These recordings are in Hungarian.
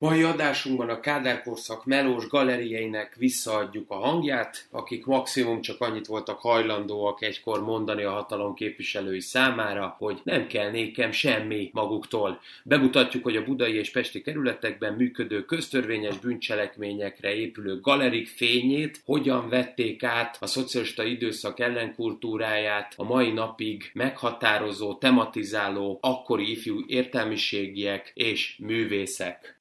Mai adásunkban a Kádárkorszak melós galerieinek visszaadjuk a hangját, akik maximum csak annyit voltak hajlandóak egykor mondani a hatalom képviselői számára, hogy nem kell nékem semmi maguktól. Bemutatjuk, hogy a budai és pesti kerületekben működő köztörvényes bűncselekményekre épülő galerik fényét hogyan vették át a szocialista időszak ellenkultúráját a mai napig meghatározó, tematizáló akkori ifjú értelmiségiek és művészek.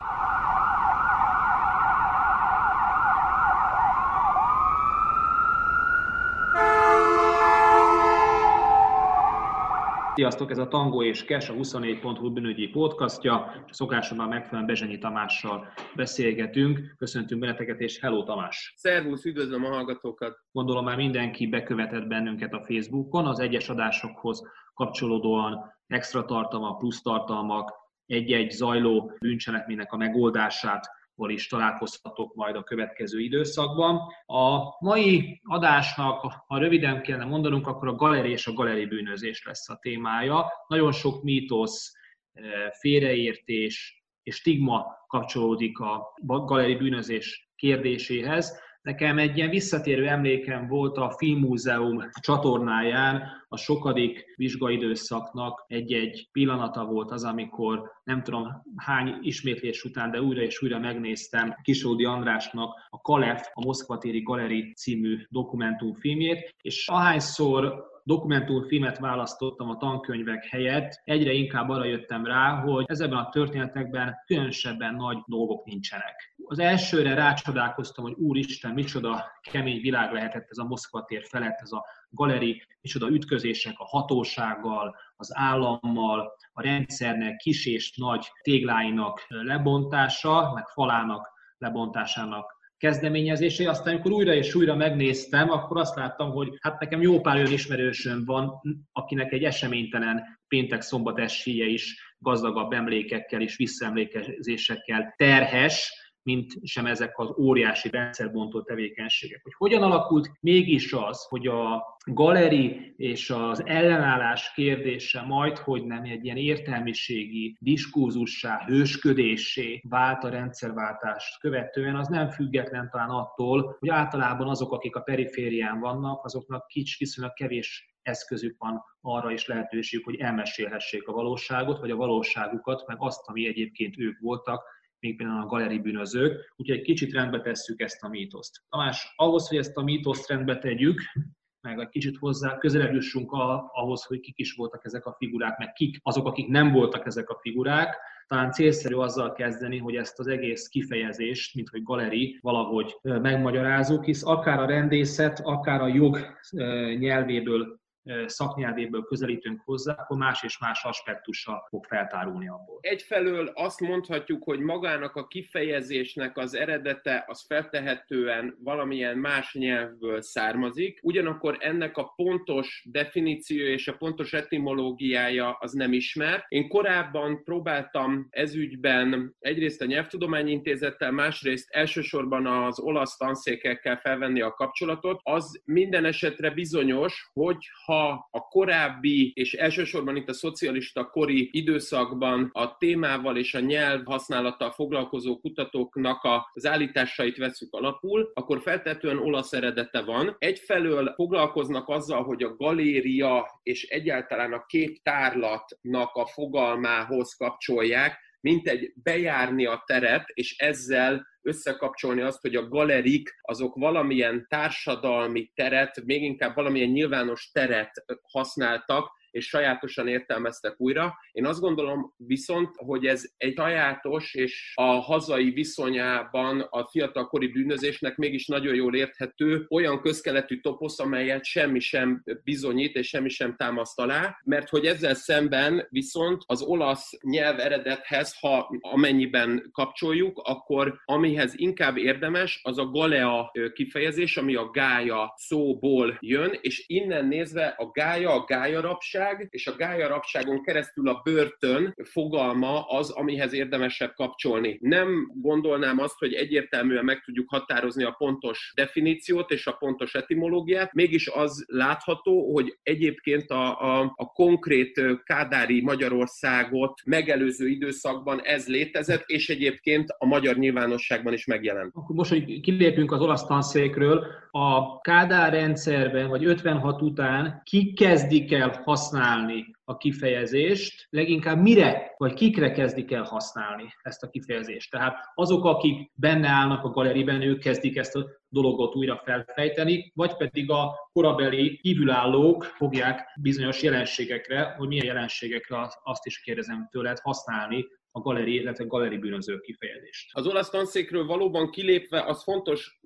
Sziasztok, ez a Tango és Kes, a 24.hu bűnügyi podcastja. Szokásommal megfelelően Bezsenyi Tamással beszélgetünk. Köszöntünk benneteket, és hello Tamás! Szervusz, üdvözlöm a hallgatókat! Gondolom már mindenki bekövetett bennünket a Facebookon, az egyes adásokhoz kapcsolódóan extra tartalmak, plusz tartalmak, egy-egy zajló bűncselekménynek a megoldását is találkozhatok majd a következő időszakban. A mai adásnak, ha röviden kellene mondanunk, akkor a galeri és a galeri bűnözés lesz a témája. Nagyon sok mítosz, eh, félreértés és stigma kapcsolódik a galeri bűnözés kérdéséhez. Nekem egy ilyen visszatérő emlékem volt a Filmmúzeum csatornáján, a sokadik vizsgaidőszaknak egy-egy pillanata volt az, amikor nem tudom hány ismétlés után, de újra és újra megnéztem Kisódi Andrásnak a Kalef, a Moszkvatéri Galeri című dokumentumfilmjét, és ahányszor dokumentumfilmet választottam a tankönyvek helyett, egyre inkább arra jöttem rá, hogy ezekben a történetekben különösebben nagy dolgok nincsenek. Az elsőre rácsodálkoztam, hogy úristen, micsoda kemény világ lehetett ez a Moszkva tér felett, ez a galeri, micsoda ütközések a hatósággal, az állammal, a rendszernek kis és nagy tégláinak lebontása, meg falának lebontásának kezdeményezésé, aztán amikor újra és újra megnéztem, akkor azt láttam, hogy hát nekem jó pár olyan ismerősöm van, akinek egy eseménytelen péntek-szombat esélye is gazdagabb emlékekkel és visszaemlékezésekkel terhes, mint sem ezek az óriási rendszerbontó tevékenységek. Hogy hogyan alakult mégis az, hogy a galeri és az ellenállás kérdése majd, hogy nem egy ilyen értelmiségi diskurzussá, hősködésé vált a rendszerváltást követően, az nem független talán attól, hogy általában azok, akik a periférián vannak, azoknak kics, viszonylag kevés eszközük van arra is lehetőségük, hogy elmesélhessék a valóságot, vagy a valóságukat, meg azt, ami egyébként ők voltak, még például a galeri bűnözők, úgyhogy egy kicsit rendbe tesszük ezt a mítoszt. Tamás, ahhoz, hogy ezt a mítoszt rendbe tegyük, meg egy kicsit hozzá közelebb jussunk a, ahhoz, hogy kik is voltak ezek a figurák, meg kik azok, akik nem voltak ezek a figurák, talán célszerű azzal kezdeni, hogy ezt az egész kifejezést, mint hogy galeri, valahogy megmagyarázzuk, hisz akár a rendészet, akár a jog nyelvéből szaknyelvéből közelítünk hozzá, akkor más és más aspektusa fog feltárulni abból. Egyfelől azt mondhatjuk, hogy magának a kifejezésnek az eredete az feltehetően valamilyen más nyelvből származik, ugyanakkor ennek a pontos definíció és a pontos etimológiája az nem ismer. Én korábban próbáltam ezügyben egyrészt a Nyelvtudományi Intézettel, másrészt elsősorban az olasz tanszékekkel felvenni a kapcsolatot. Az minden esetre bizonyos, hogy ha a korábbi, és elsősorban itt a szocialista kori időszakban a témával és a nyelv használattal foglalkozó kutatóknak az állításait veszük alapul, akkor feltetően olasz eredete van. Egyfelől foglalkoznak azzal, hogy a galéria és egyáltalán a képtárlatnak a fogalmához kapcsolják, mint egy bejárni a teret, és ezzel összekapcsolni azt, hogy a galerik azok valamilyen társadalmi teret, még inkább valamilyen nyilvános teret használtak, és sajátosan értelmeztek újra. Én azt gondolom viszont, hogy ez egy sajátos és a hazai viszonyában a fiatalkori bűnözésnek mégis nagyon jól érthető olyan közkeletű toposz, amelyet semmi sem bizonyít és semmi sem támaszt alá, mert hogy ezzel szemben viszont az olasz nyelv eredethez, ha amennyiben kapcsoljuk, akkor amihez inkább érdemes, az a galea kifejezés, ami a gája szóból jön, és innen nézve a gája, a gája rapság, rabság, és a gája rabságon keresztül a börtön fogalma az, amihez érdemesebb kapcsolni. Nem gondolnám azt, hogy egyértelműen meg tudjuk határozni a pontos definíciót és a pontos etimológiát, mégis az látható, hogy egyébként a, a, a konkrét kádári Magyarországot megelőző időszakban ez létezett, és egyébként a magyar nyilvánosságban is megjelent. Akkor most, hogy kilépünk az olasz tanszékről, a Kádár rendszerben, vagy 56 után ki kezdik el használni a kifejezést, leginkább mire vagy kikre kezdik el használni ezt a kifejezést. Tehát azok, akik benne állnak a galeriben, ők kezdik ezt a dologot újra felfejteni, vagy pedig a korabeli kívülállók fogják bizonyos jelenségekre, hogy milyen jelenségekre azt is kérdezem tőled használni a galeri, illetve galeri bűnöző kifejezést. Az olasz tanszékről valóban kilépve az fontos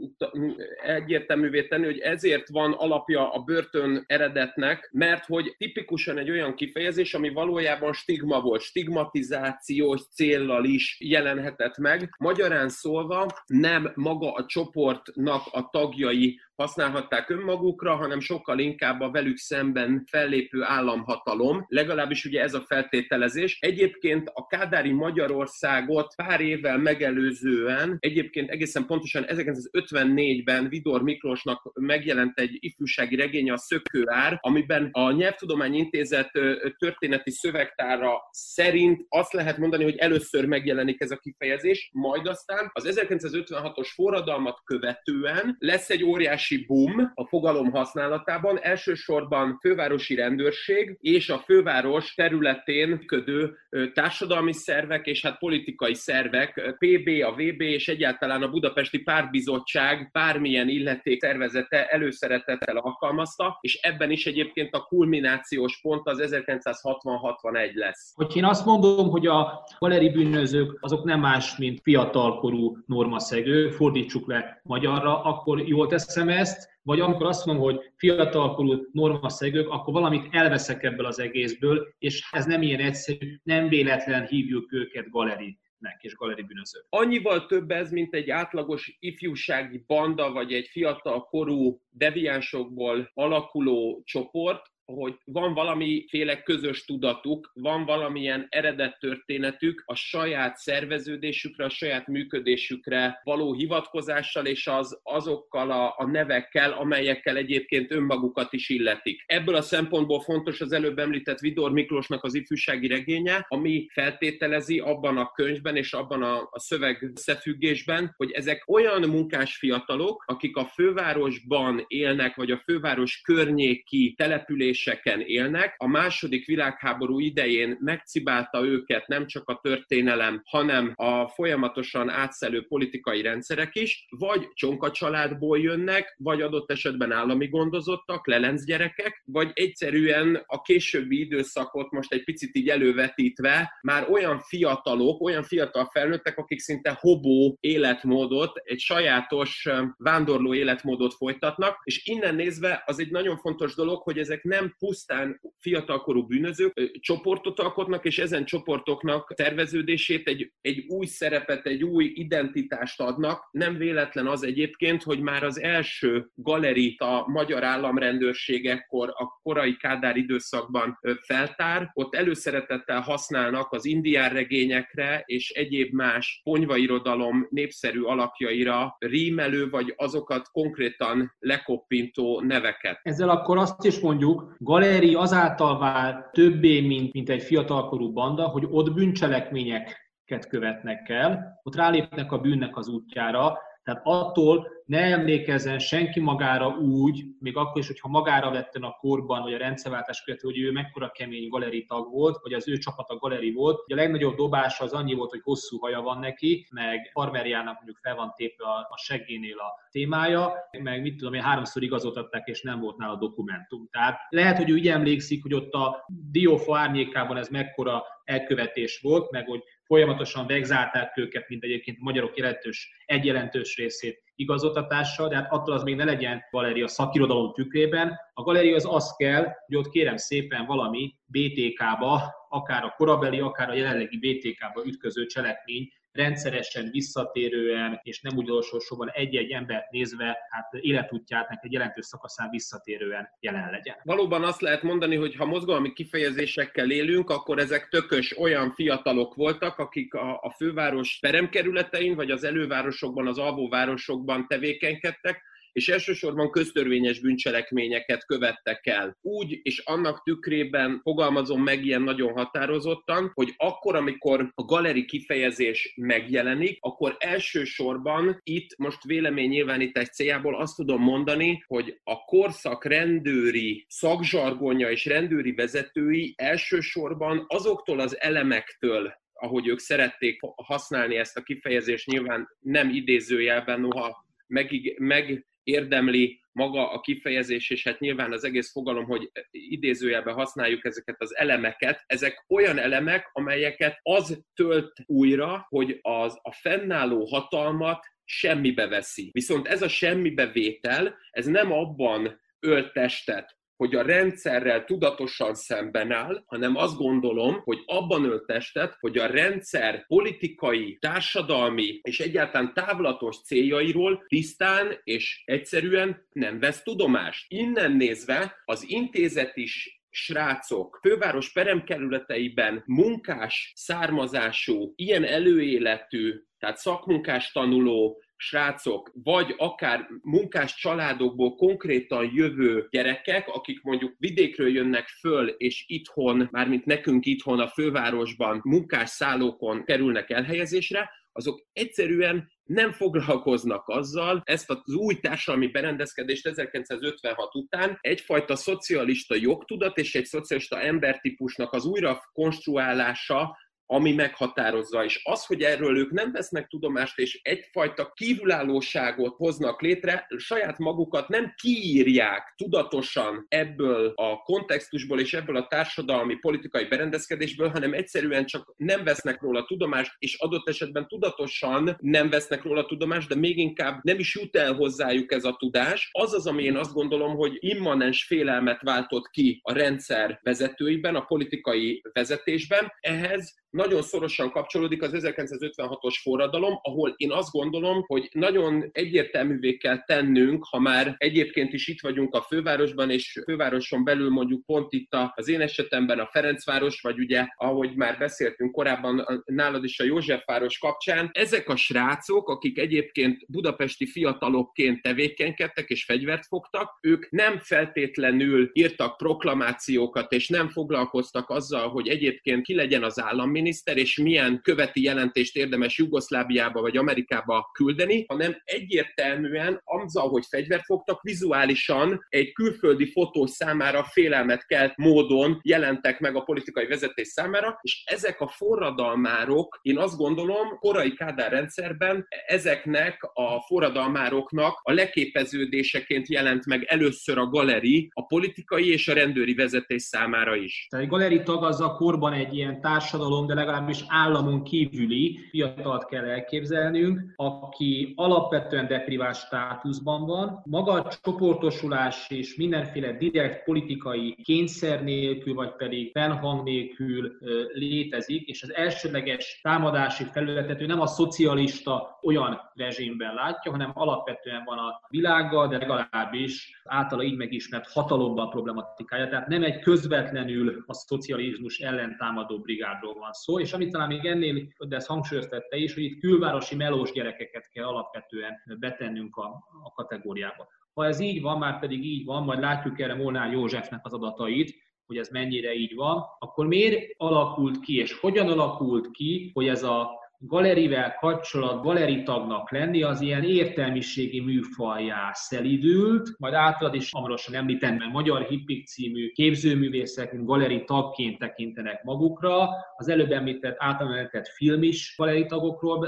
egyértelművé tenni, hogy ezért van alapja a börtön eredetnek, mert hogy tipikusan egy olyan kifejezés, ami valójában stigma volt, stigmatizációs céllal is jelenhetett meg. Magyarán szólva nem maga a csoportnak a tagjai használhatták önmagukra, hanem sokkal inkább a velük szemben fellépő államhatalom. Legalábbis ugye ez a feltételezés. Egyébként a Kádári Magyarországot pár évvel megelőzően, egyébként egészen pontosan 1954-ben Vidor Miklósnak megjelent egy ifjúsági regénye, a Szökőár, amiben a Nyelvtudományi Intézet történeti szövegtára szerint azt lehet mondani, hogy először megjelenik ez a kifejezés, majd aztán az 1956-os forradalmat követően lesz egy óriási óriási boom a fogalom használatában, elsősorban fővárosi rendőrség és a főváros területén működő társadalmi szervek és hát politikai szervek, PB, a VB és egyáltalán a Budapesti Pártbizottság bármilyen illeték szervezete előszeretettel alkalmazta, és ebben is egyébként a kulminációs pont az 1960-61 lesz. Hogy én azt mondom, hogy a valeri bűnözők azok nem más, mint fiatalkorú normaszegő, fordítsuk le magyarra, akkor jól teszem ezt, vagy amikor azt mondom, hogy fiatalkorú normaszegők, akkor valamit elveszek ebből az egészből, és ez nem ilyen egyszerű, nem véletlen hívjuk őket galeri és galeri bűnözők. Annyival több ez, mint egy átlagos ifjúsági banda, vagy egy fiatal korú deviánsokból alakuló csoport, hogy van valamiféle közös tudatuk, van valamilyen eredet történetük a saját szerveződésükre, a saját működésükre való hivatkozással, és az azokkal a, a nevekkel, amelyekkel egyébként önmagukat is illetik. Ebből a szempontból fontos az előbb említett Vidor Miklósnak az ifjúsági regénye, ami feltételezi abban a könyvben és abban a, a szöveg összefüggésben, hogy ezek olyan munkás fiatalok, akik a fővárosban élnek, vagy a főváros környéki település településeken élnek. A második világháború idején megcibálta őket nem csak a történelem, hanem a folyamatosan átszelő politikai rendszerek is, vagy csonka családból jönnek, vagy adott esetben állami gondozottak, lelenc gyerekek, vagy egyszerűen a későbbi időszakot most egy picit így elővetítve, már olyan fiatalok, olyan fiatal felnőttek, akik szinte hobó életmódot, egy sajátos vándorló életmódot folytatnak, és innen nézve az egy nagyon fontos dolog, hogy ezek nem pusztán fiatalkorú bűnözők csoportot alkotnak, és ezen csoportoknak terveződését egy, egy új szerepet, egy új identitást adnak. Nem véletlen az egyébként, hogy már az első galerit a magyar államrendőrségekkor a korai Kádár időszakban feltár, ott előszeretettel használnak az indián regényekre és egyéb más ponyvairodalom népszerű alakjaira rímelő, vagy azokat konkrétan lekoppintó neveket. Ezzel akkor azt is mondjuk, galeri azáltal vált többé, mint, mint egy fiatalkorú banda, hogy ott bűncselekményeket követnek el, ott rálépnek a bűnnek az útjára, tehát attól ne emlékezzen senki magára úgy, még akkor is, hogyha magára vetten a korban, vagy a rendszerváltás követő, hogy ő mekkora kemény galeri tag volt, vagy az ő csapata galeri volt. Ugye a legnagyobb dobása az annyi volt, hogy hosszú haja van neki, meg farmerjának mondjuk fel van tépve a, a seggénél a témája, meg mit tudom én, háromszor igazoltatták, és nem volt nála dokumentum. Tehát lehet, hogy úgy emlékszik, hogy ott a diófa árnyékában ez mekkora elkövetés volt, meg hogy folyamatosan vegzálták őket, mint egyébként a magyarok jelentős, egy jelentős részét igazoltatással, de hát attól az még ne legyen galéria szakirodalom tükrében. A galéria az az kell, hogy ott kérem szépen valami BTK-ba, akár a korabeli, akár a jelenlegi BTK-ba ütköző cselekmény rendszeresen, visszatérően, és nem utolsó sorban egy-egy embert nézve, hát életútját egy jelentős szakaszán visszatérően jelen legyen. Valóban azt lehet mondani, hogy ha mozgalmi kifejezésekkel élünk, akkor ezek tökös olyan fiatalok voltak, akik a, a főváros peremkerületein, vagy az elővárosokban, az alvóvárosokban tevékenykedtek, és elsősorban köztörvényes bűncselekményeket követtek el. Úgy és annak tükrében fogalmazom meg ilyen nagyon határozottan, hogy akkor, amikor a galeri kifejezés megjelenik, akkor elsősorban itt most véleménynyilvánítás céljából azt tudom mondani, hogy a korszak rendőri szakzsargonja és rendőri vezetői elsősorban azoktól az elemektől ahogy ők szerették használni ezt a kifejezést, nyilván nem idézőjelben, noha meg, meg érdemli maga a kifejezés, és hát nyilván az egész fogalom, hogy idézőjelben használjuk ezeket az elemeket, ezek olyan elemek, amelyeket az tölt újra, hogy az a fennálló hatalmat semmibe veszi. Viszont ez a semmibe vétel, ez nem abban ölt testet, hogy a rendszerrel tudatosan szemben áll, hanem azt gondolom, hogy abban ölt testet, hogy a rendszer politikai, társadalmi és egyáltalán távlatos céljairól tisztán és egyszerűen nem vesz tudomást. Innen nézve az intézet is srácok főváros peremkerületeiben munkás származású, ilyen előéletű, tehát szakmunkás tanuló, srácok, vagy akár munkás családokból konkrétan jövő gyerekek, akik mondjuk vidékről jönnek föl, és itthon, mármint nekünk itthon a fővárosban munkás szállókon kerülnek elhelyezésre, azok egyszerűen nem foglalkoznak azzal, ezt az új társadalmi berendezkedést 1956 után egyfajta szocialista jogtudat és egy szocialista embertípusnak az újra konstruálása ami meghatározza. És az, hogy erről ők nem vesznek tudomást, és egyfajta kívülállóságot hoznak létre, saját magukat nem kiírják tudatosan ebből a kontextusból és ebből a társadalmi politikai berendezkedésből, hanem egyszerűen csak nem vesznek róla tudomást, és adott esetben tudatosan nem vesznek róla tudomást, de még inkább nem is jut el hozzájuk ez a tudás. Az az, ami én azt gondolom, hogy immanens félelmet váltott ki a rendszer vezetőiben, a politikai vezetésben. Ehhez nagyon szorosan kapcsolódik az 1956-os forradalom, ahol én azt gondolom, hogy nagyon egyértelművé kell tennünk, ha már egyébként is itt vagyunk a fővárosban, és fővároson belül mondjuk pont itt az én esetemben a Ferencváros, vagy ugye, ahogy már beszéltünk korábban nálad is a Józsefváros kapcsán, ezek a srácok, akik egyébként budapesti fiatalokként tevékenykedtek és fegyvert fogtak, ők nem feltétlenül írtak proklamációkat, és nem foglalkoztak azzal, hogy egyébként ki legyen az állam miniszter, és milyen követi jelentést érdemes Jugoszlábiába vagy Amerikába küldeni, hanem egyértelműen azzal, hogy fegyvert fogtak, vizuálisan egy külföldi fotó számára félelmet kelt módon jelentek meg a politikai vezetés számára, és ezek a forradalmárok, én azt gondolom, korai Kádár rendszerben ezeknek a forradalmároknak a leképeződéseként jelent meg először a galeri a politikai és a rendőri vezetés számára is. Tehát egy galeri tag az a korban egy ilyen társadalom, de legalábbis államon kívüli fiatalt kell elképzelnünk, aki alapvetően deprivás státuszban van, maga a csoportosulás és mindenféle direkt politikai kényszer nélkül, vagy pedig fennhang nélkül létezik, és az elsődleges támadási felületet ő nem a szocialista olyan rezsimben látja, hanem alapvetően van a világgal, de legalábbis általa így megismert hatalomban problematikája. Tehát nem egy közvetlenül a szocializmus ellen támadó brigádról van szó, és amit talán még ennél, de ezt hangsúlyoztette is, hogy itt külvárosi melós gyerekeket kell alapvetően betennünk a, a kategóriába. Ha ez így van, már pedig így van, majd látjuk erre Molnár Józsefnek az adatait, hogy ez mennyire így van, akkor miért alakult ki, és hogyan alakult ki, hogy ez a galerivel kapcsolat, galeri tagnak lenni, az ilyen értelmiségi műfajjá szelidült, majd általad is hamarosan említem, mert Magyar Hippik című képzőművészek, mint galeri tagként tekintenek magukra, az előbb említett általán említett film is galeri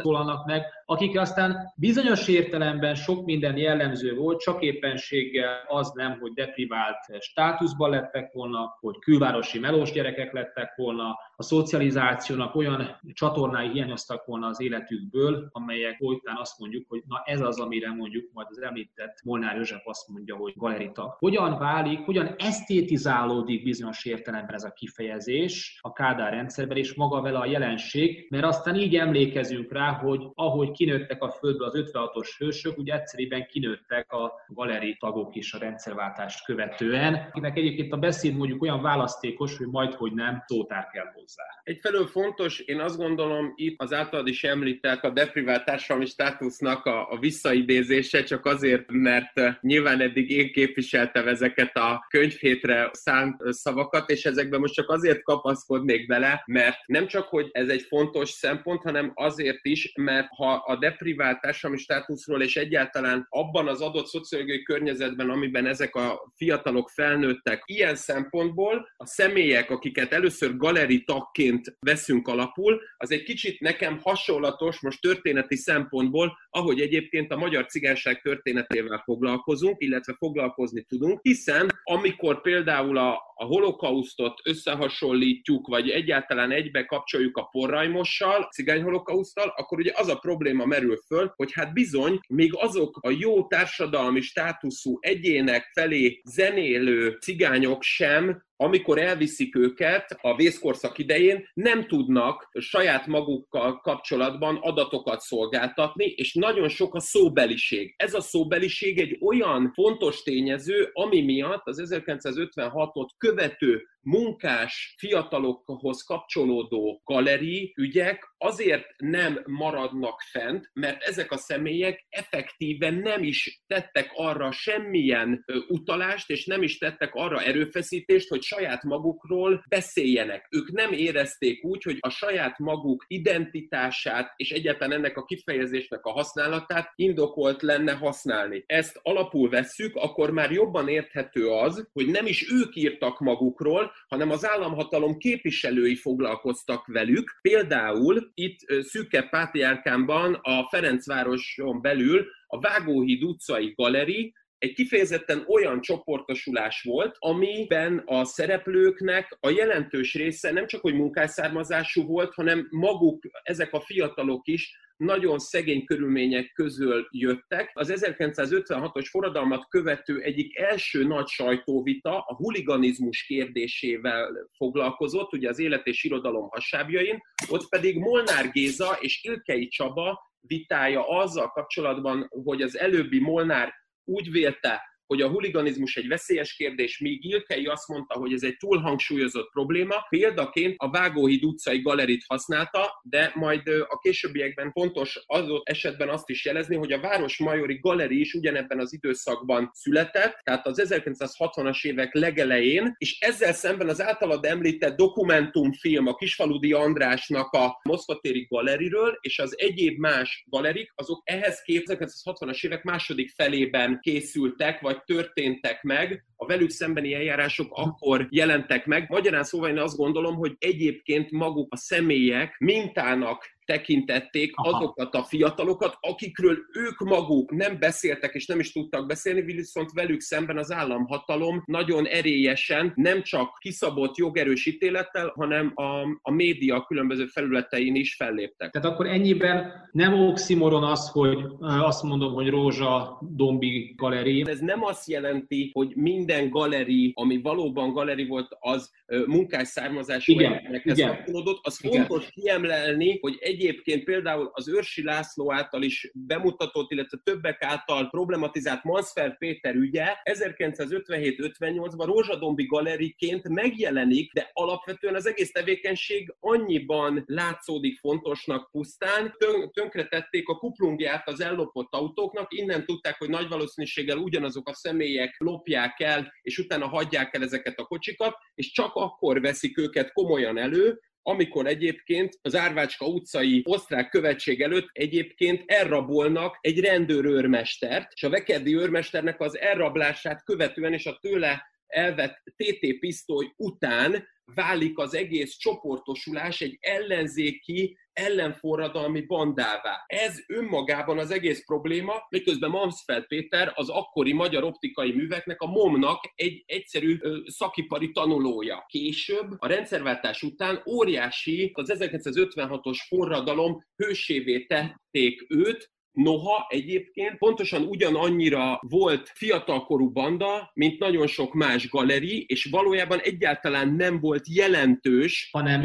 szólalnak meg, akik aztán bizonyos értelemben sok minden jellemző volt, csak éppenséggel az nem, hogy deprivált státuszban lettek volna, hogy külvárosi melós gyerekek lettek volna, a szocializációnak olyan csatornái hiányoztak volna az életükből, amelyek folytán azt mondjuk, hogy na ez az, amire mondjuk majd az említett Molnár József azt mondja, hogy galerita. Hogyan válik, hogyan esztétizálódik bizonyos értelemben ez a kifejezés a Kádár rendszerben, és maga vele a jelenség, mert aztán így emlékezünk rá, hogy ahogy kinőttek a földből az 56-os hősök, ugye egyszerűen kinőttek a galeri tagok is a rendszerváltást követően, akinek egyébként a beszéd mondjuk olyan választékos, hogy majd, hogy nem, szótár kell hozzá. Egyfelől fontos, én azt gondolom, itt az általad is említett a deprivált társadalmi státusznak a, a visszaidézése, csak azért, mert eh, nyilván eddig én képviseltem ezeket a könyvhétre szánt szavakat, és ezekben most csak azért kapaszkodnék bele, mert nem csak, hogy ez egy fontos szempont, hanem azért is, mert ha a deprivált társadalmi státuszról és egyáltalán abban az adott szociológiai környezetben, amiben ezek a fiatalok felnőttek, ilyen szempontból a személyek, akiket először galeri tagként veszünk alapul, az egy kicsit nekem hasonlatos most történeti szempontból, ahogy egyébként a magyar cigányság történetével foglalkozunk, illetve foglalkozni tudunk, hiszen amikor például a, a holokausztot összehasonlítjuk, vagy egyáltalán egybe kapcsoljuk a porrajmossal, cigány holokausztal, akkor ugye az a probléma merül föl, hogy hát bizony, még azok a jó társadalmi státuszú egyének felé zenélő cigányok sem amikor elviszik őket a vészkorszak idején, nem tudnak saját magukkal kapcsolatban adatokat szolgáltatni, és nagyon sok a szóbeliség. Ez a szóbeliség egy olyan fontos tényező, ami miatt az 1956-ot követő munkás fiatalokhoz kapcsolódó galeri ügyek azért nem maradnak fent, mert ezek a személyek effektíven nem is tettek arra semmilyen utalást, és nem is tettek arra erőfeszítést, hogy saját magukról beszéljenek. Ők nem érezték úgy, hogy a saját maguk identitását és egyáltalán ennek a kifejezésnek a használatát indokolt lenne használni. Ezt alapul vesszük, akkor már jobban érthető az, hogy nem is ők írtak magukról, hanem az államhatalom képviselői foglalkoztak velük. Például itt Szűke Pátriárkánban a Ferencvároson belül a Vágóhíd utcai galeri egy kifejezetten olyan csoportosulás volt, amiben a szereplőknek a jelentős része nem csak hogy munkásszármazású volt, hanem maguk, ezek a fiatalok is nagyon szegény körülmények közül jöttek. Az 1956-os forradalmat követő egyik első nagy sajtóvita a huliganizmus kérdésével foglalkozott, ugye az élet és irodalom hasábjain, ott pedig Molnár Géza és Ilkei Csaba vitája azzal kapcsolatban, hogy az előbbi Molnár úgy vélte, hogy a huliganizmus egy veszélyes kérdés, míg Ilkei azt mondta, hogy ez egy túlhangsúlyozott probléma. Példaként a Vágóhíd utcai galerit használta, de majd a későbbiekben fontos az esetben azt is jelezni, hogy a Városmajori Galeri is ugyanebben az időszakban született, tehát az 1960-as évek legelején, és ezzel szemben az általad említett dokumentumfilm a Kisfaludi Andrásnak a Moszkvatéri galeriről, és az egyéb más galerik, azok ehhez képest 1960-as évek második felében készültek, vagy történtek meg, a velük szembeni eljárások akkor jelentek meg. Magyarán szóval én azt gondolom, hogy egyébként maguk a személyek mintának tekintették Aha. azokat a fiatalokat, akikről ők maguk nem beszéltek és nem is tudtak beszélni, viszont velük szemben az államhatalom nagyon erélyesen nem csak kiszabott jogerős ítélettel, hanem a, a média különböző felületein is felléptek. Tehát akkor ennyiben nem oximoron az, hogy azt mondom, hogy Rózsa Dombi galeri. Ez nem azt jelenti, hogy minden galeri, ami valóban galeri volt, az munkás származású emberekhez kapcsolódott. Az igen. fontos kiemelni, hogy egyébként például az Őrsi László által is bemutatott, illetve többek által problematizált Mansfeld Péter ügye 1957-58-ban Rózsadombi galeriként megjelenik, de alapvetően az egész tevékenység annyiban látszódik fontosnak pusztán, tönkretették a kuplungját az ellopott autóknak, innen tudták, hogy nagy valószínűséggel ugyanazok a személyek lopják el, és utána hagyják el ezeket a kocsikat, és csak akkor veszik őket komolyan elő, amikor egyébként az Árvácska utcai osztrák követség előtt egyébként elrabolnak egy rendőrőrmestert, és a vekeddi őrmesternek az elrablását követően és a tőle elvett TT pisztoly után válik az egész csoportosulás egy ellenzéki ellenforradalmi bandává. Ez önmagában az egész probléma, miközben Mamsfeld Péter az akkori magyar optikai műveknek, a MOM-nak egy egyszerű ö, szakipari tanulója. Később, a rendszerváltás után óriási, az 1956-os forradalom hősévé tették őt, Noha egyébként pontosan ugyanannyira volt fiatalkorú banda, mint nagyon sok más galeri, és valójában egyáltalán nem volt jelentős. Hanem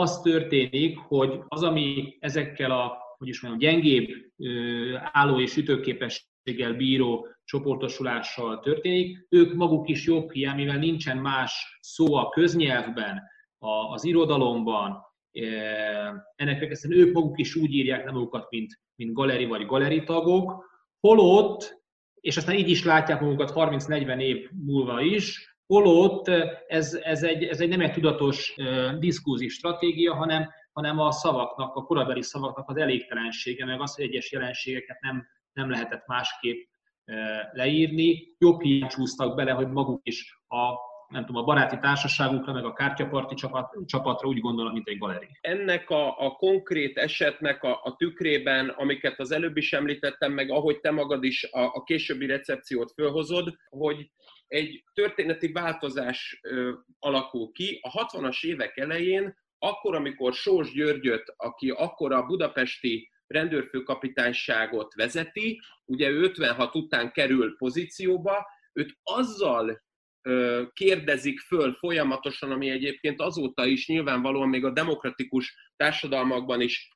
az történik, hogy az, ami ezekkel a hogy is mondjam, gyengébb álló és ütőképességgel bíró csoportosulással történik, ők maguk is jobb hiány, mivel nincsen más szó a köznyelvben, az irodalomban, ennek egyszerűen ők maguk is úgy írják nem magukat, mint, mint galeri vagy galeri tagok, holott, és aztán így is látják magukat 30-40 év múlva is, holott ez, ez, egy, ez egy nem egy tudatos diskurzív stratégia, hanem, hanem a szavaknak, a korabeli szavaknak az elégtelensége, meg az, hogy egyes jelenségeket nem, nem lehetett másképp leírni. Jobb hiány csúsztak bele, hogy maguk is a nem tudom, a baráti társaságukra, meg a kártyaparti csapat, csapatra úgy gondolom, mint egy galeri. Ennek a, a konkrét esetnek a, a tükrében, amiket az előbb is említettem, meg ahogy te magad is a, a későbbi recepciót fölhozod, hogy egy történeti változás alakul ki. A 60-as évek elején, akkor, amikor Sós Györgyöt, aki akkor a budapesti rendőrfőkapitányságot vezeti, ugye ő 56 után kerül pozícióba, őt azzal kérdezik föl folyamatosan, ami egyébként azóta is nyilvánvalóan még a demokratikus társadalmakban is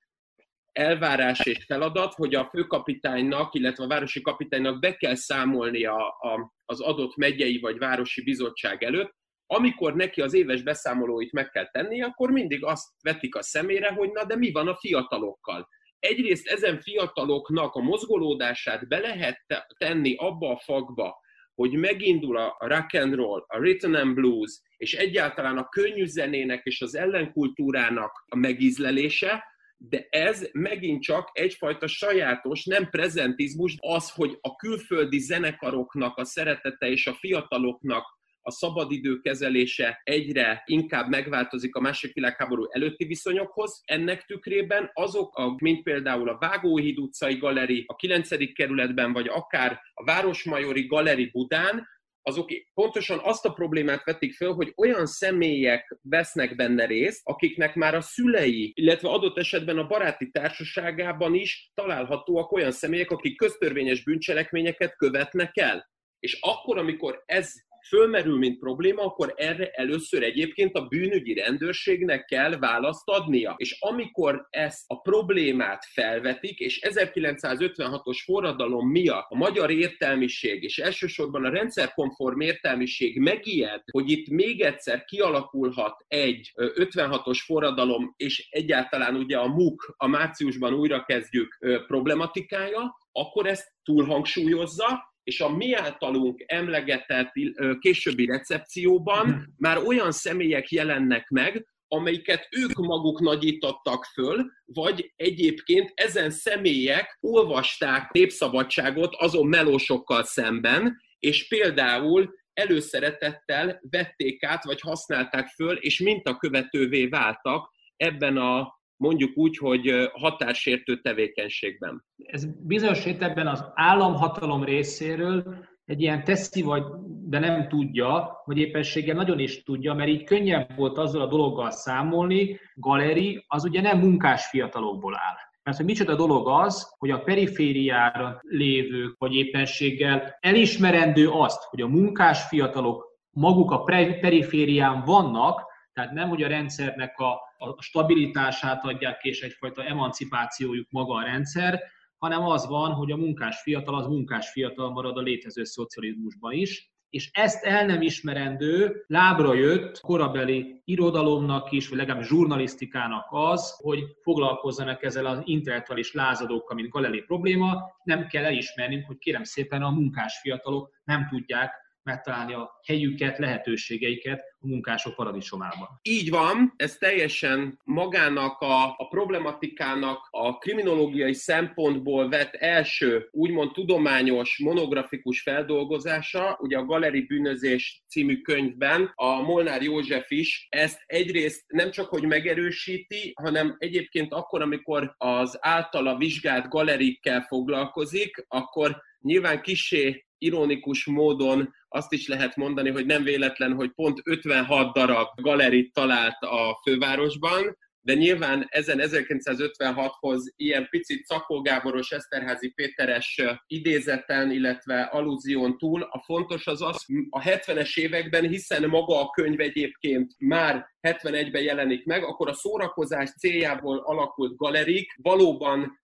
elvárás és feladat, hogy a főkapitánynak, illetve a városi kapitánynak be kell számolnia a, az adott megyei vagy városi bizottság előtt, amikor neki az éves beszámolóit meg kell tenni, akkor mindig azt vetik a szemére, hogy na de mi van a fiatalokkal. Egyrészt ezen fiataloknak a mozgolódását be lehet tenni abba a fakba, hogy megindul a rock and roll, a rhythm and blues, és egyáltalán a könnyű zenének és az ellenkultúrának a megízlelése, de ez megint csak egyfajta sajátos, nem prezentizmus, az, hogy a külföldi zenekaroknak a szeretete és a fiataloknak a szabadidő kezelése egyre inkább megváltozik a második világháború előtti viszonyokhoz. Ennek tükrében azok, a, mint például a Vágóhíd utcai galeri a 9. kerületben, vagy akár a Városmajori galeri Budán, azok pontosan azt a problémát vetik föl, hogy olyan személyek vesznek benne részt, akiknek már a szülei, illetve adott esetben a baráti társaságában is találhatóak olyan személyek, akik köztörvényes bűncselekményeket követnek el. És akkor, amikor ez fölmerül, mint probléma, akkor erre először egyébként a bűnügyi rendőrségnek kell választ adnia. És amikor ezt a problémát felvetik, és 1956-os forradalom miatt a magyar értelmiség, és elsősorban a rendszerkonform értelmiség megijed, hogy itt még egyszer kialakulhat egy 56-os forradalom, és egyáltalán ugye a MUK, a márciusban újra kezdjük problematikája, akkor ezt túlhangsúlyozza, és a mi általunk emlegetett későbbi recepcióban mhm. már olyan személyek jelennek meg, amelyiket ők maguk nagyítottak föl, vagy egyébként ezen személyek olvasták népszabadságot azon melósokkal szemben, és például előszeretettel vették át, vagy használták föl, és mintakövetővé váltak ebben a mondjuk úgy, hogy határsértő tevékenységben. Ez bizonyos ebben az államhatalom részéről egy ilyen teszi, vagy, de nem tudja, vagy éppenséggel nagyon is tudja, mert így könnyebb volt azzal a dologgal számolni, galeri, az ugye nem munkás fiatalokból áll. Mert hogy micsoda dolog az, hogy a perifériára lévők, vagy éppenséggel elismerendő azt, hogy a munkás fiatalok maguk a periférián vannak, tehát nem, hogy a rendszernek a, a stabilitását adják és egyfajta emancipációjuk maga a rendszer, hanem az van, hogy a munkás fiatal az munkás fiatal marad a létező szocializmusban is, és ezt el nem ismerendő lábra jött korabeli irodalomnak is, vagy legalább zsurnalisztikának az, hogy foglalkozzanak ezzel az intellektuális lázadókkal, mint galeri probléma, nem kell elismernünk, hogy kérem szépen a munkás fiatalok nem tudják megtalálni a helyüket, lehetőségeiket a munkások paradicsomában. Így van, ez teljesen magának a, a problematikának a kriminológiai szempontból vett első, úgymond tudományos, monografikus feldolgozása, ugye a Galeri bűnözés című könyvben a Molnár József is ezt egyrészt nem csak hogy megerősíti, hanem egyébként akkor, amikor az általa vizsgált galerikkel foglalkozik, akkor nyilván kisé ironikus módon azt is lehet mondani, hogy nem véletlen, hogy pont 56 darab galerit talált a fővárosban, de nyilván ezen 1956-hoz ilyen picit Szakó Gáboros, Eszterházi Péteres idézeten, illetve allúzión túl. A fontos az az a 70-es években, hiszen maga a könyv egyébként már 71-ben jelenik meg, akkor a szórakozás céljából alakult galerik valóban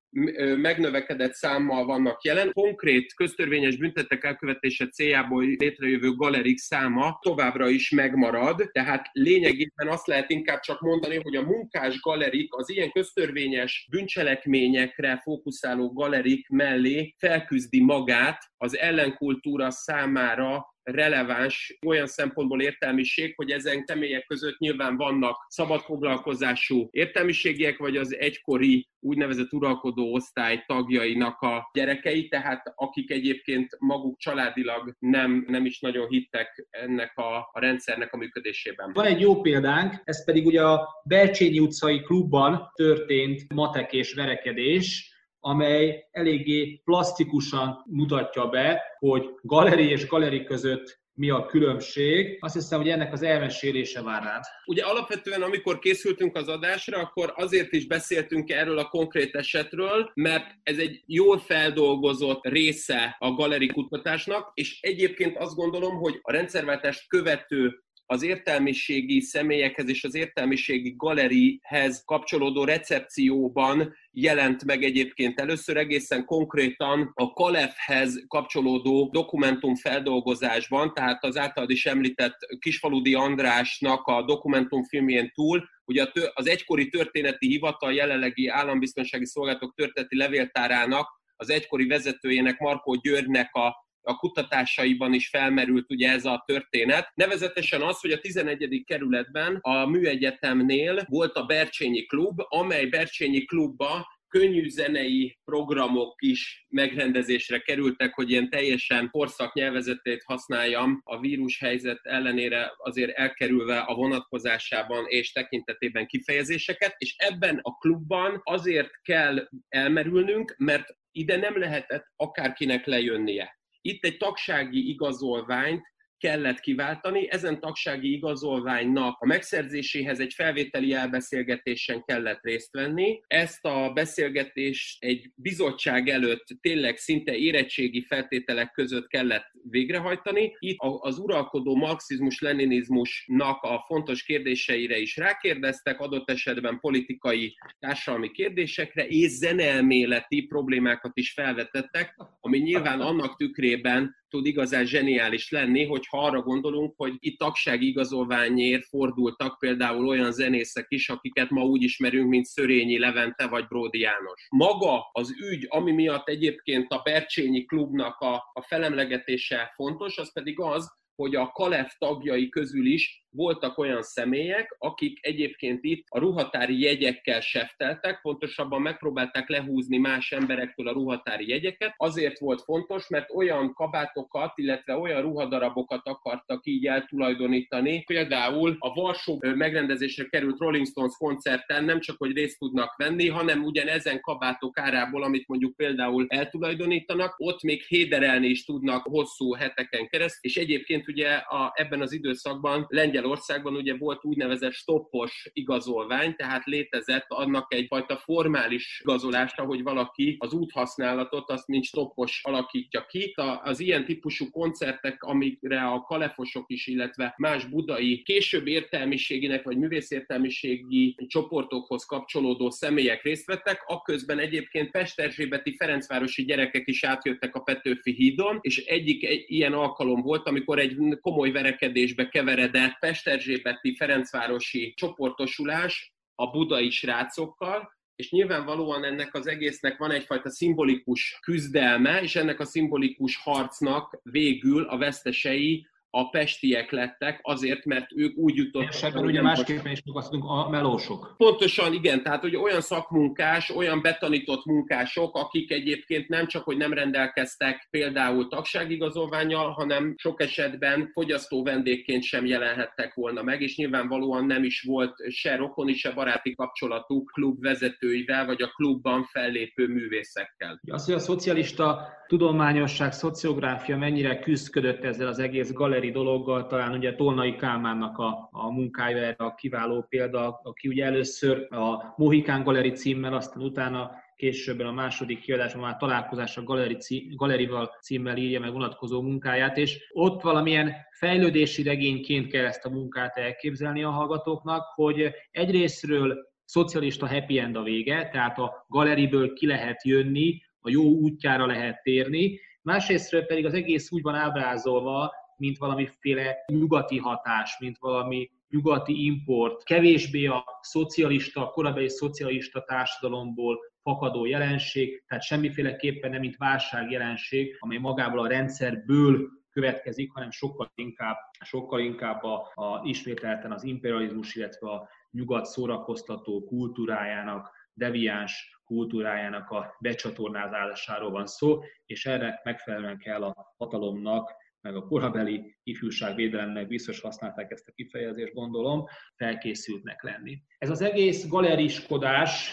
megnövekedett számmal vannak jelen. Konkrét köztörvényes büntetek elkövetése céljából létrejövő galerik száma továbbra is megmarad, tehát lényegében azt lehet inkább csak mondani, hogy a munkás galerik az ilyen köztörvényes bűncselekményekre fókuszáló galerik mellé felküzdi magát az ellenkultúra számára releváns olyan szempontból értelmiség, hogy ezen személyek között nyilván vannak szabadfoglalkozású értelmiségiek, vagy az egykori úgynevezett uralkodó osztály tagjainak a gyerekei, tehát akik egyébként maguk családilag nem, nem is nagyon hittek ennek a, a rendszernek a működésében. Van egy jó példánk, ez pedig ugye a Belcsényi utcai klubban történt matek és verekedés, amely eléggé plastikusan mutatja be, hogy galeri és galeri között mi a különbség. Azt hiszem, hogy ennek az elmesélése vár rád. Ugye alapvetően, amikor készültünk az adásra, akkor azért is beszéltünk erről a konkrét esetről, mert ez egy jól feldolgozott része a galeri kutatásnak, és egyébként azt gondolom, hogy a rendszerváltást követő az értelmiségi személyekhez és az értelmiségi galerihez kapcsolódó recepcióban jelent meg egyébként először egészen konkrétan a Kalefhez kapcsolódó dokumentum feldolgozásban, tehát az általad is említett Kisfaludi Andrásnak a dokumentumfilmjén túl, ugye az egykori történeti hivatal jelenlegi állambiztonsági szolgálatok történeti levéltárának az egykori vezetőjének, Markó Györgynek a a kutatásaiban is felmerült ugye ez a történet. Nevezetesen az, hogy a 11. kerületben a Műegyetemnél volt a Bercsényi Klub, amely Bercsényi Klubba könnyű zenei programok is megrendezésre kerültek, hogy ilyen teljesen korszak nyelvezetét használjam a vírus helyzet ellenére azért elkerülve a vonatkozásában és tekintetében kifejezéseket, és ebben a klubban azért kell elmerülnünk, mert ide nem lehetett akárkinek lejönnie. Itt egy tagsági igazolványt kellett kiváltani, ezen tagsági igazolványnak a megszerzéséhez egy felvételi elbeszélgetésen kellett részt venni. Ezt a beszélgetést egy bizottság előtt tényleg szinte érettségi feltételek között kellett végrehajtani. Itt az uralkodó marxizmus-leninizmusnak a fontos kérdéseire is rákérdeztek, adott esetben politikai, társadalmi kérdésekre, és zeneelméleti problémákat is felvetettek, ami nyilván annak tükrében tud igazán zseniális lenni, hogyha arra gondolunk, hogy itt tagsági igazolványért fordultak például olyan zenészek is, akiket ma úgy ismerünk, mint Szörényi Levente vagy Bródi János. Maga az ügy, ami miatt egyébként a Bercsényi klubnak a, a felemlegetése fontos, az pedig az, hogy a Kalef tagjai közül is voltak olyan személyek, akik egyébként itt a ruhatári jegyekkel sefteltek, pontosabban megpróbálták lehúzni más emberektől a ruhatári jegyeket. Azért volt fontos, mert olyan kabátokat, illetve olyan ruhadarabokat akartak így eltulajdonítani. Például a Varsó megrendezésre került Rolling Stones koncerten nem csak, hogy részt tudnak venni, hanem ugyan ezen kabátok árából, amit mondjuk például eltulajdonítanak, ott még héderelni is tudnak hosszú heteken keresztül, és egyébként ugye a, ebben az időszakban lengyel Lengyelországban ugye volt úgynevezett stoppos igazolvány, tehát létezett annak egyfajta formális igazolása, hogy valaki az úthasználatot azt mint stoppos alakítja ki. Az ilyen típusú koncertek, amikre a kalefosok is, illetve más budai később értelmiségének vagy művészértelmiségi csoportokhoz kapcsolódó személyek részt vettek, akközben egyébként Pesterzsébeti Ferencvárosi gyerekek is átjöttek a Petőfi hídon, és egyik egy ilyen alkalom volt, amikor egy komoly verekedésbe keveredett Pesterzsébeti Ferencvárosi csoportosulás a budai srácokkal, és nyilvánvalóan ennek az egésznek van egyfajta szimbolikus küzdelme, és ennek a szimbolikus harcnak végül a vesztesei a pestiek lettek, azért, mert ők úgy jutottak... És ebben ugye másképpen is fogasztunk a melósok. Pontosan, igen, tehát hogy olyan szakmunkás, olyan betanított munkások, akik egyébként nem csak, hogy nem rendelkeztek például tagságigazolványjal, hanem sok esetben fogyasztó vendégként sem jelenhettek volna meg, és nyilvánvalóan nem is volt se rokoni, se baráti kapcsolatuk klub vezetőivel, vagy a klubban fellépő művészekkel. Az, hogy a szocialista tudományosság, szociográfia mennyire küzdködött ezzel az egész galeri dologgal, talán ugye Tolnai Kálmánnak a, a munkája erre a kiváló példa, aki ugye először a Mohikán Galeri címmel, aztán utána későbben a második kiadásban már találkozás a galeri galerival címmel írja meg vonatkozó munkáját, és ott valamilyen fejlődési regényként kell ezt a munkát elképzelni a hallgatóknak, hogy egyrésztről szocialista happy end a vége, tehát a galeriből ki lehet jönni, a jó útjára lehet térni, másrésztről pedig az egész úgy van ábrázolva, mint valamiféle nyugati hatás, mint valami nyugati import, kevésbé a szocialista, korábbi szocialista társadalomból fakadó jelenség, tehát semmiféleképpen nem mint válságjelenség, amely magából a rendszerből következik, hanem sokkal inkább, sokkal inkább a, a ismételten az imperializmus, illetve a nyugat szórakoztató kultúrájának, deviáns kultúrájának a becsatornázásáról van szó, és erre megfelelően kell a hatalomnak meg a korabeli ifjúságvédelemnek biztos használták ezt a kifejezést, gondolom, felkészültnek lenni. Ez az egész galeriskodás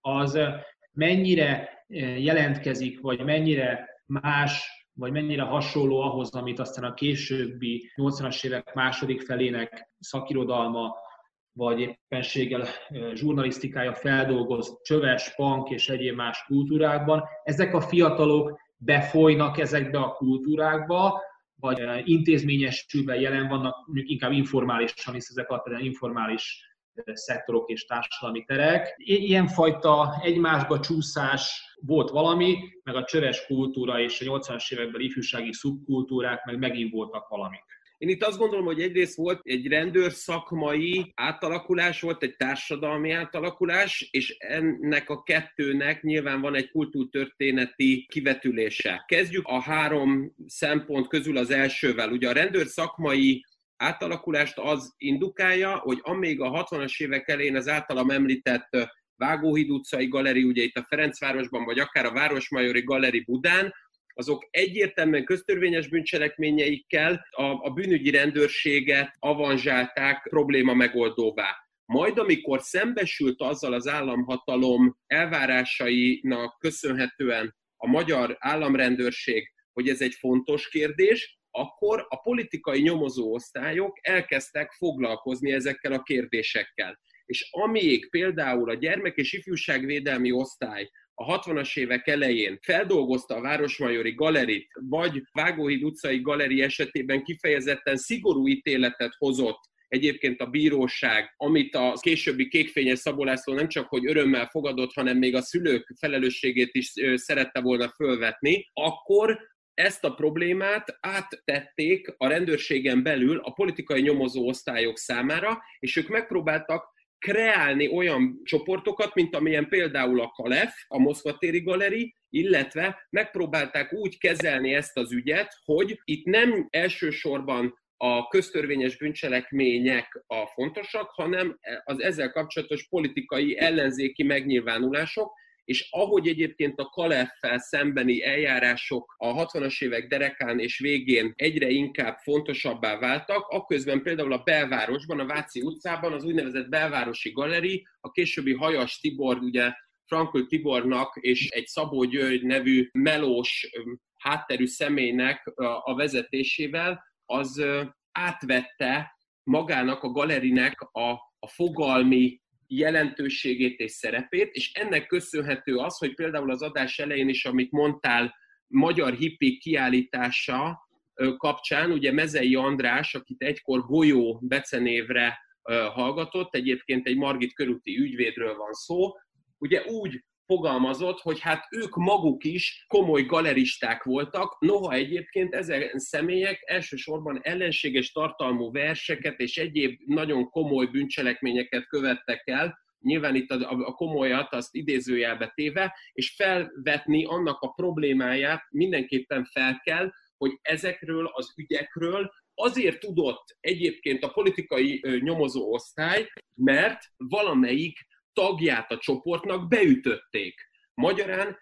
az mennyire eh, jelentkezik, vagy mennyire más, vagy mennyire hasonló ahhoz, amit aztán a későbbi 80-as évek második felének szakirodalma, vagy éppenséggel eh, zsurnalisztikája feldolgoz csöves, punk és egyéb más kultúrákban. Ezek a fiatalok befolynak ezekbe a kultúrákba, vagy intézményesülve jelen vannak, mondjuk inkább informálisan, hisz ezek alapvetően informális szektorok és társadalmi terek. Ilyenfajta egymásba csúszás volt valami, meg a csöves kultúra és a 80-as években ifjúsági szubkultúrák meg megint voltak valamik. Én itt azt gondolom, hogy egyrészt volt egy rendőr szakmai átalakulás, volt egy társadalmi átalakulás, és ennek a kettőnek nyilván van egy kultúrtörténeti kivetülése. Kezdjük a három szempont közül az elsővel. Ugye a rendőr szakmai átalakulást az indukálja, hogy amíg a 60-as évek elén az általam említett Vágóhíd utcai galeri, ugye itt a Ferencvárosban, vagy akár a Városmajori galeri Budán, azok egyértelműen köztörvényes bűncselekményeikkel a, a bűnügyi rendőrséget avanzsálták probléma megoldóvá. Majd amikor szembesült azzal az államhatalom elvárásainak köszönhetően a magyar államrendőrség, hogy ez egy fontos kérdés, akkor a politikai nyomozó osztályok elkezdtek foglalkozni ezekkel a kérdésekkel. És amíg például a gyermek- és ifjúságvédelmi osztály a 60-as évek elején feldolgozta a Városmajori Galerit, vagy Vágóhíd utcai galeri esetében kifejezetten szigorú ítéletet hozott egyébként a bíróság, amit a későbbi kékfényes Szabó László nem csak, hogy örömmel fogadott, hanem még a szülők felelősségét is szerette volna fölvetni, akkor ezt a problémát áttették a rendőrségen belül a politikai nyomozó osztályok számára, és ők megpróbáltak kreálni olyan csoportokat, mint amilyen például a Kalef, a Moszkva téri galeri, illetve megpróbálták úgy kezelni ezt az ügyet, hogy itt nem elsősorban a köztörvényes bűncselekmények a fontosak, hanem az ezzel kapcsolatos politikai ellenzéki megnyilvánulások, és ahogy egyébként a Kaleffel szembeni eljárások a 60-as évek derekán és végén egyre inkább fontosabbá váltak, akközben például a belvárosban, a Váci utcában az úgynevezett belvárosi galeri, a későbbi Hajas Tibor, ugye Frankl Tibornak és egy Szabó György nevű melós hátterű személynek a vezetésével, az átvette magának a galerinek a, a fogalmi jelentőségét és szerepét, és ennek köszönhető az, hogy például az adás elején is, amit mondtál, magyar hippi kiállítása kapcsán, ugye Mezei András, akit egykor Golyó becenévre hallgatott, egyébként egy Margit körúti ügyvédről van szó, ugye úgy fogalmazott, hogy hát ők maguk is komoly galeristák voltak, noha egyébként ezek személyek elsősorban ellenséges tartalmú verseket és egyéb nagyon komoly bűncselekményeket követtek el, nyilván itt a, a komolyat azt idézőjelbe téve, és felvetni annak a problémáját mindenképpen fel kell, hogy ezekről az ügyekről azért tudott egyébként a politikai nyomozó osztály, mert valamelyik tagját a csoportnak beütötték. Magyarán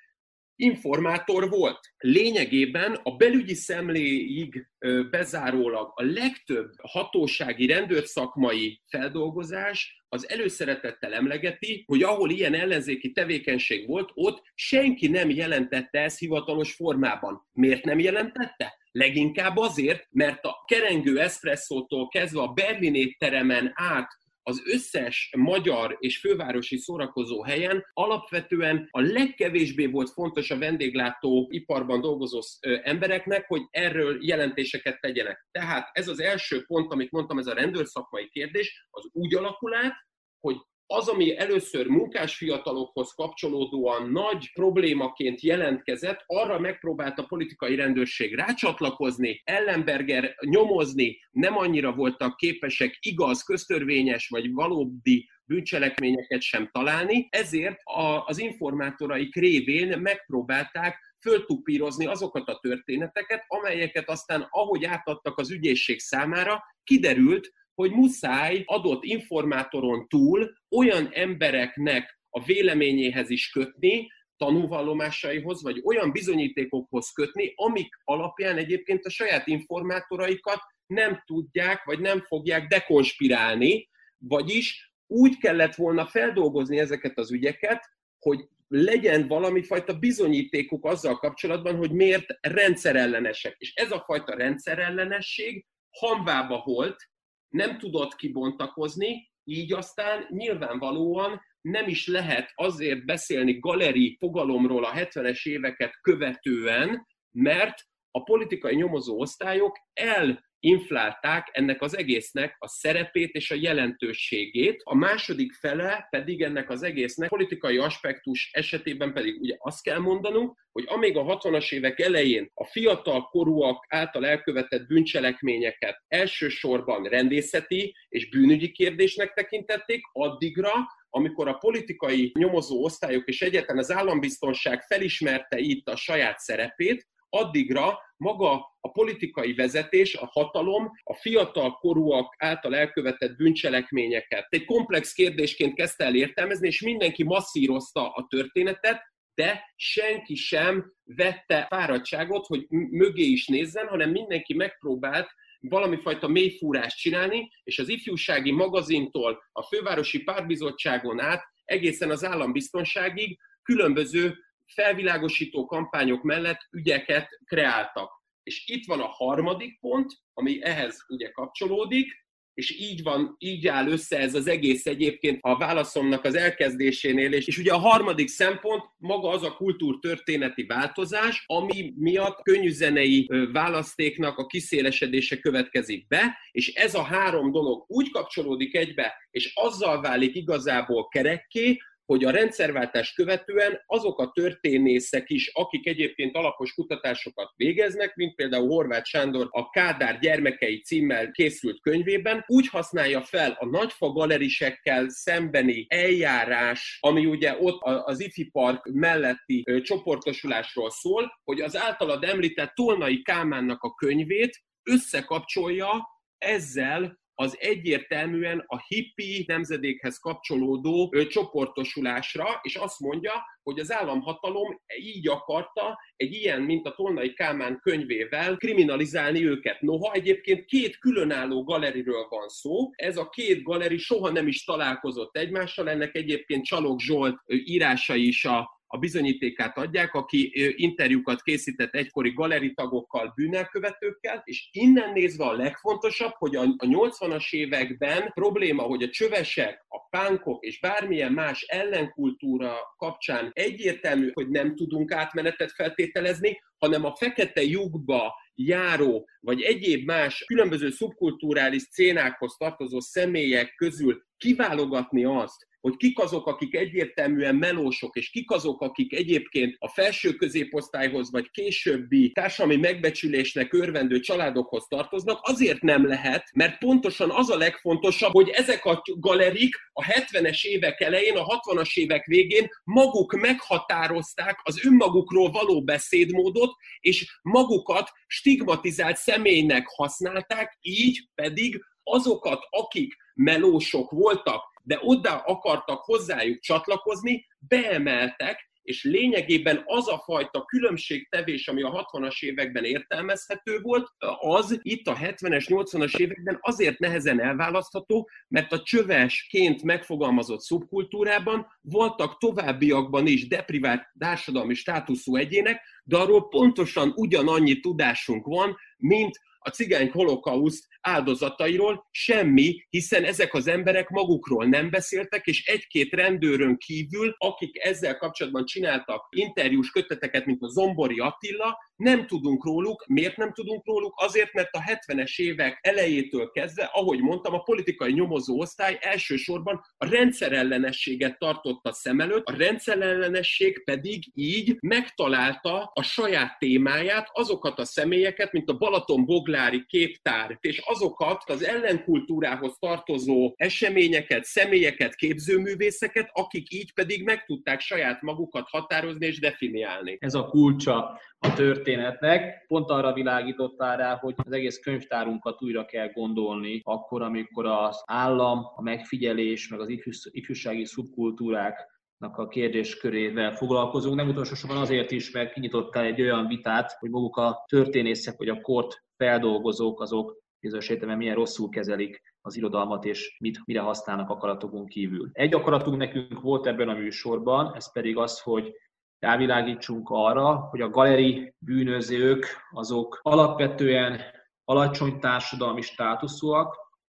informátor volt. Lényegében a belügyi szemléig bezárólag a legtöbb hatósági rendőrszakmai feldolgozás az előszeretettel emlegeti, hogy ahol ilyen ellenzéki tevékenység volt, ott senki nem jelentette ezt hivatalos formában. Miért nem jelentette? Leginkább azért, mert a kerengő eszpresszótól kezdve a Berlin étteremen át az összes magyar és fővárosi szórakozó helyen alapvetően a legkevésbé volt fontos a vendéglátó iparban dolgozó embereknek, hogy erről jelentéseket tegyenek. Tehát ez az első pont, amit mondtam, ez a rendőrszakmai kérdés, az úgy alakul át, hogy az, ami először munkásfiatalokhoz kapcsolódóan nagy problémaként jelentkezett, arra megpróbált a politikai rendőrség rácsatlakozni, Ellenberger nyomozni, nem annyira voltak képesek igaz, köztörvényes vagy valódi bűncselekményeket sem találni, ezért az informátoraik révén megpróbálták föltupírozni azokat a történeteket, amelyeket aztán, ahogy átadtak az ügyészség számára, kiderült, hogy muszáj adott informátoron túl olyan embereknek a véleményéhez is kötni, tanúvallomásaihoz, vagy olyan bizonyítékokhoz kötni, amik alapján egyébként a saját informátoraikat nem tudják, vagy nem fogják dekonspirálni, vagyis úgy kellett volna feldolgozni ezeket az ügyeket, hogy legyen valami fajta bizonyítékuk azzal kapcsolatban, hogy miért rendszerellenesek. És ez a fajta rendszerellenesség hamvába volt, nem tudott kibontakozni, így aztán nyilvánvalóan nem is lehet azért beszélni galeri fogalomról a 70-es éveket követően, mert a politikai nyomozó osztályok el inflálták ennek az egésznek a szerepét és a jelentőségét. A második fele pedig ennek az egésznek politikai aspektus esetében pedig ugye azt kell mondanunk, hogy amíg a 60-as évek elején a fiatal korúak által elkövetett bűncselekményeket elsősorban rendészeti és bűnügyi kérdésnek tekintették, addigra amikor a politikai nyomozó osztályok és egyetlen az állambiztonság felismerte itt a saját szerepét, addigra maga a politikai vezetés, a hatalom, a fiatal korúak által elkövetett bűncselekményeket. Egy komplex kérdésként kezdte el értelmezni, és mindenki masszírozta a történetet, de senki sem vette fáradtságot, hogy mögé is nézzen, hanem mindenki megpróbált valami fajta mélyfúrást csinálni, és az ifjúsági magazintól a fővárosi párbizottságon át egészen az állambiztonságig különböző felvilágosító kampányok mellett ügyeket kreáltak. És itt van a harmadik pont, ami ehhez ugye kapcsolódik, és így van, így áll össze ez az egész egyébként a válaszomnak az elkezdésénél, és, és ugye a harmadik szempont maga az a kultúrtörténeti változás, ami miatt könnyűzenei választéknak a kiszélesedése következik be, és ez a három dolog úgy kapcsolódik egybe, és azzal válik igazából kerekké, hogy a rendszerváltást követően azok a történészek is, akik egyébként alapos kutatásokat végeznek, mint például Horváth Sándor a Kádár gyermekei címmel készült könyvében, úgy használja fel a nagyfa galerisekkel szembeni eljárás, ami ugye ott az IFI Park melletti csoportosulásról szól, hogy az általad említett Tolnai Kálmánnak a könyvét összekapcsolja ezzel az egyértelműen a hippi nemzedékhez kapcsolódó ö, csoportosulásra, és azt mondja, hogy az államhatalom így akarta egy ilyen, mint a Tolnai Kálmán könyvével kriminalizálni őket. Noha egyébként két különálló galeriről van szó, ez a két galeri soha nem is találkozott egymással, ennek egyébként Csalog Zsolt írásai is a a bizonyítékát adják, aki interjúkat készített egykori galeritagokkal, bűnelkövetőkkel, és innen nézve a legfontosabb, hogy a 80-as években probléma, hogy a csövesek, a pánkok és bármilyen más ellenkultúra kapcsán egyértelmű, hogy nem tudunk átmenetet feltételezni, hanem a fekete lyukba járó, vagy egyéb más különböző szubkulturális szénákhoz tartozó személyek közül kiválogatni azt, hogy kik azok, akik egyértelműen melósok, és kik azok, akik egyébként a felső középosztályhoz, vagy későbbi társadalmi megbecsülésnek örvendő családokhoz tartoznak, azért nem lehet, mert pontosan az a legfontosabb, hogy ezek a galerik a 70-es évek elején, a 60-as évek végén maguk meghatározták az önmagukról való beszédmódot, és magukat stigmatizált személynek használták, így pedig azokat, akik melósok voltak, de oda akartak hozzájuk csatlakozni, beemeltek, és lényegében az a fajta különbségtevés, ami a 60-as években értelmezhető volt, az itt a 70-es, 80-as években azért nehezen elválasztható, mert a csövesként megfogalmazott szubkultúrában voltak továbbiakban is deprivált társadalmi státuszú egyének, de arról pontosan ugyanannyi tudásunk van, mint a cigány holokauszt áldozatairól semmi, hiszen ezek az emberek magukról nem beszéltek, és egy-két rendőrön kívül, akik ezzel kapcsolatban csináltak interjús köteteket, mint a Zombori Attila, nem tudunk róluk. Miért nem tudunk róluk? Azért, mert a 70-es évek elejétől kezdve, ahogy mondtam, a politikai nyomozó osztály elsősorban a rendszerellenességet tartotta szem előtt, a rendszerellenesség pedig így megtalálta a saját témáját, azokat a személyeket, mint a Balaton Boglári képtár, és azokat az ellenkultúrához tartozó eseményeket, személyeket, képzőművészeket, akik így pedig meg tudták saját magukat határozni és definiálni. Ez a kulcsa a történetnek. Pont arra világítottál rá, hogy az egész könyvtárunkat újra kell gondolni, akkor, amikor az állam, a megfigyelés, meg az ifjúsági szubkultúrák a kérdéskörével foglalkozunk. Nem utolsó sorban azért is, mert kinyitottál egy olyan vitát, hogy maguk a történészek vagy a kort feldolgozók azok bizonyos értelemben milyen rosszul kezelik az irodalmat, és mit, mire használnak akaratokon kívül. Egy akaratunk nekünk volt ebben a műsorban, ez pedig az, hogy rávilágítsunk arra, hogy a galeri bűnözők azok alapvetően alacsony társadalmi státuszúak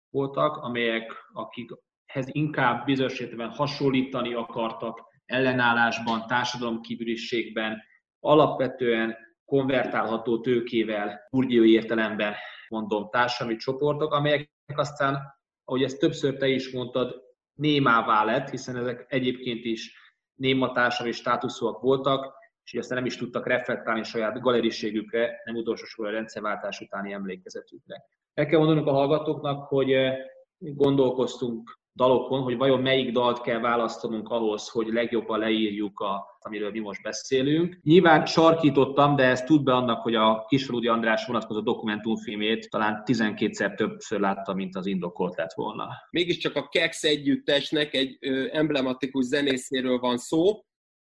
voltak, amelyek, akikhez inkább bizonyos hasonlítani akartak ellenállásban, társadalomkívüliségben, alapvetően konvertálható tőkével, burgyói értelemben mondom, társadalmi csoportok, amelyek aztán, ahogy ezt többször te is mondtad, némává lett, hiszen ezek egyébként is néma társadalmi státuszúak voltak, és aztán nem is tudtak reflektálni saját galeriségükre, nem utolsó sorban a rendszerváltás utáni emlékezetükre. El kell mondanunk a hallgatóknak, hogy eh, gondolkoztunk dalokon, hogy vajon melyik dalt kell választanunk ahhoz, hogy legjobban leírjuk, a, amiről mi most beszélünk. Nyilván sarkítottam, de ez tud be annak, hogy a Kisfaludi András vonatkozó dokumentumfilmét talán 12-szer többször látta, mint az indokolt lett volna. Mégiscsak a Kex együttesnek egy emblematikus zenészéről van szó,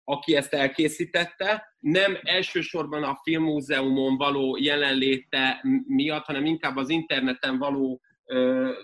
aki ezt elkészítette, nem elsősorban a filmmúzeumon való jelenléte miatt, hanem inkább az interneten való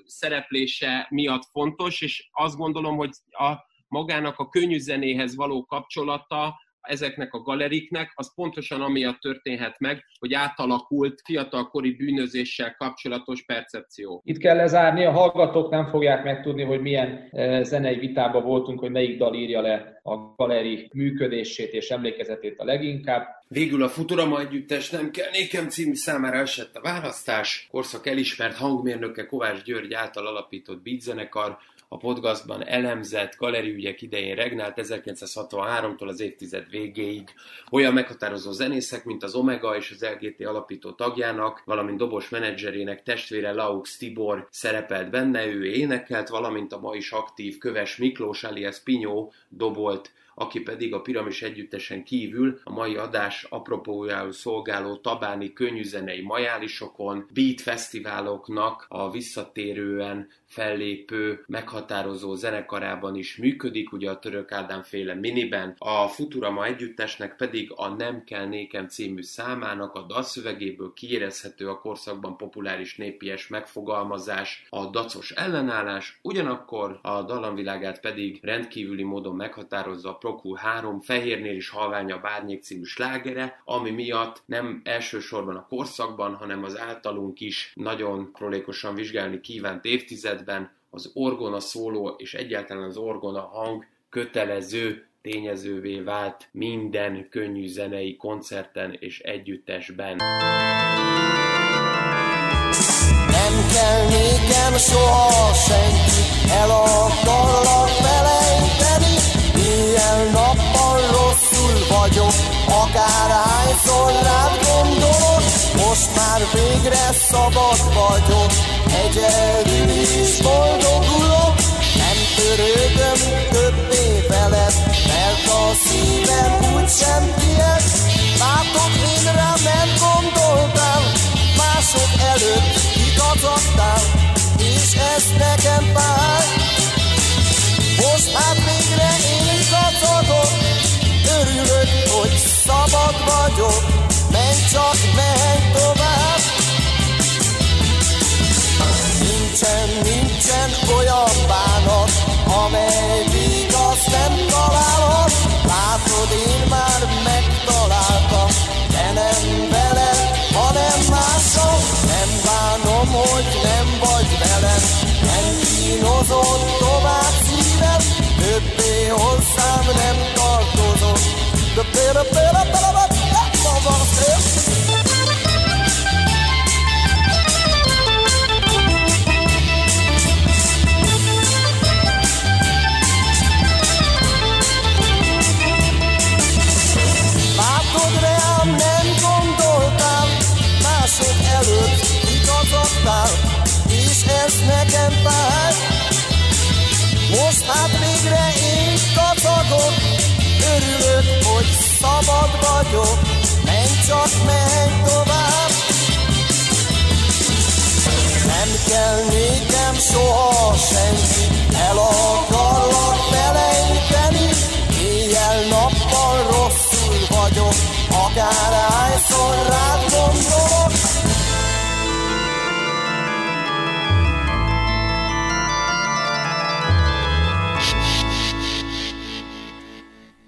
szereplése miatt fontos, és azt gondolom, hogy a magának a könnyű zenéhez való kapcsolata ezeknek a galeriknek, az pontosan amiatt történhet meg, hogy átalakult fiatalkori bűnözéssel kapcsolatos percepció. Itt kell lezárni, a hallgatók nem fogják megtudni, hogy milyen zenei vitában voltunk, hogy melyik dal írja le a galeri működését és emlékezetét a leginkább. Végül a Futurama együttes nem kell nékem című számára esett a választás. Korszak elismert hangmérnöke Kovács György által alapított beatzenekar, a podcastban elemzett galeriügyek idején regnált 1963-tól az évtized végéig. Olyan meghatározó zenészek, mint az Omega és az LGT alapító tagjának, valamint dobos menedzserének testvére Laux Tibor szerepelt benne, ő énekelt, valamint a ma is aktív Köves Miklós alias Pinyó dobolt aki pedig a Piramis Együttesen kívül a mai adás apropójául szolgáló tabáni könnyűzenei majálisokon, beat fesztiváloknak a visszatérően fellépő, meghatározó zenekarában is működik, ugye a Török Ádám féle miniben. A Futurama együttesnek pedig a Nem kell nékem című számának a dalszövegéből kiérezhető a korszakban populáris népies megfogalmazás, a dacos ellenállás, ugyanakkor a dalamvilágát pedig rendkívüli módon meghatározza a Prokul 3 Fehérnél is halványa bárnyék című slágere, ami miatt nem elsősorban a korszakban, hanem az általunk is nagyon prolékosan vizsgálni kívánt évtizedben az orgona szóló és egyáltalán az orgona hang kötelező tényezővé vált minden könnyű zenei koncerten és együttesben. Nem kell nékem soha senki, el akarlak felejteni, éjjel-nappal rosszul vagyok, akárhányszor rád gondolok, már végre szabad vagyok, egyedül is boldogulok, nem törődöm többé veled, mert a szívem úgy sem tiéd, látok én rám nem gondoltál, mások előtt igazadtál, és ez nekem fáj. Most hát végre én gazdagodok, örülök, hogy szabad vagyok, sauce and man, kell nékem soha senki, el.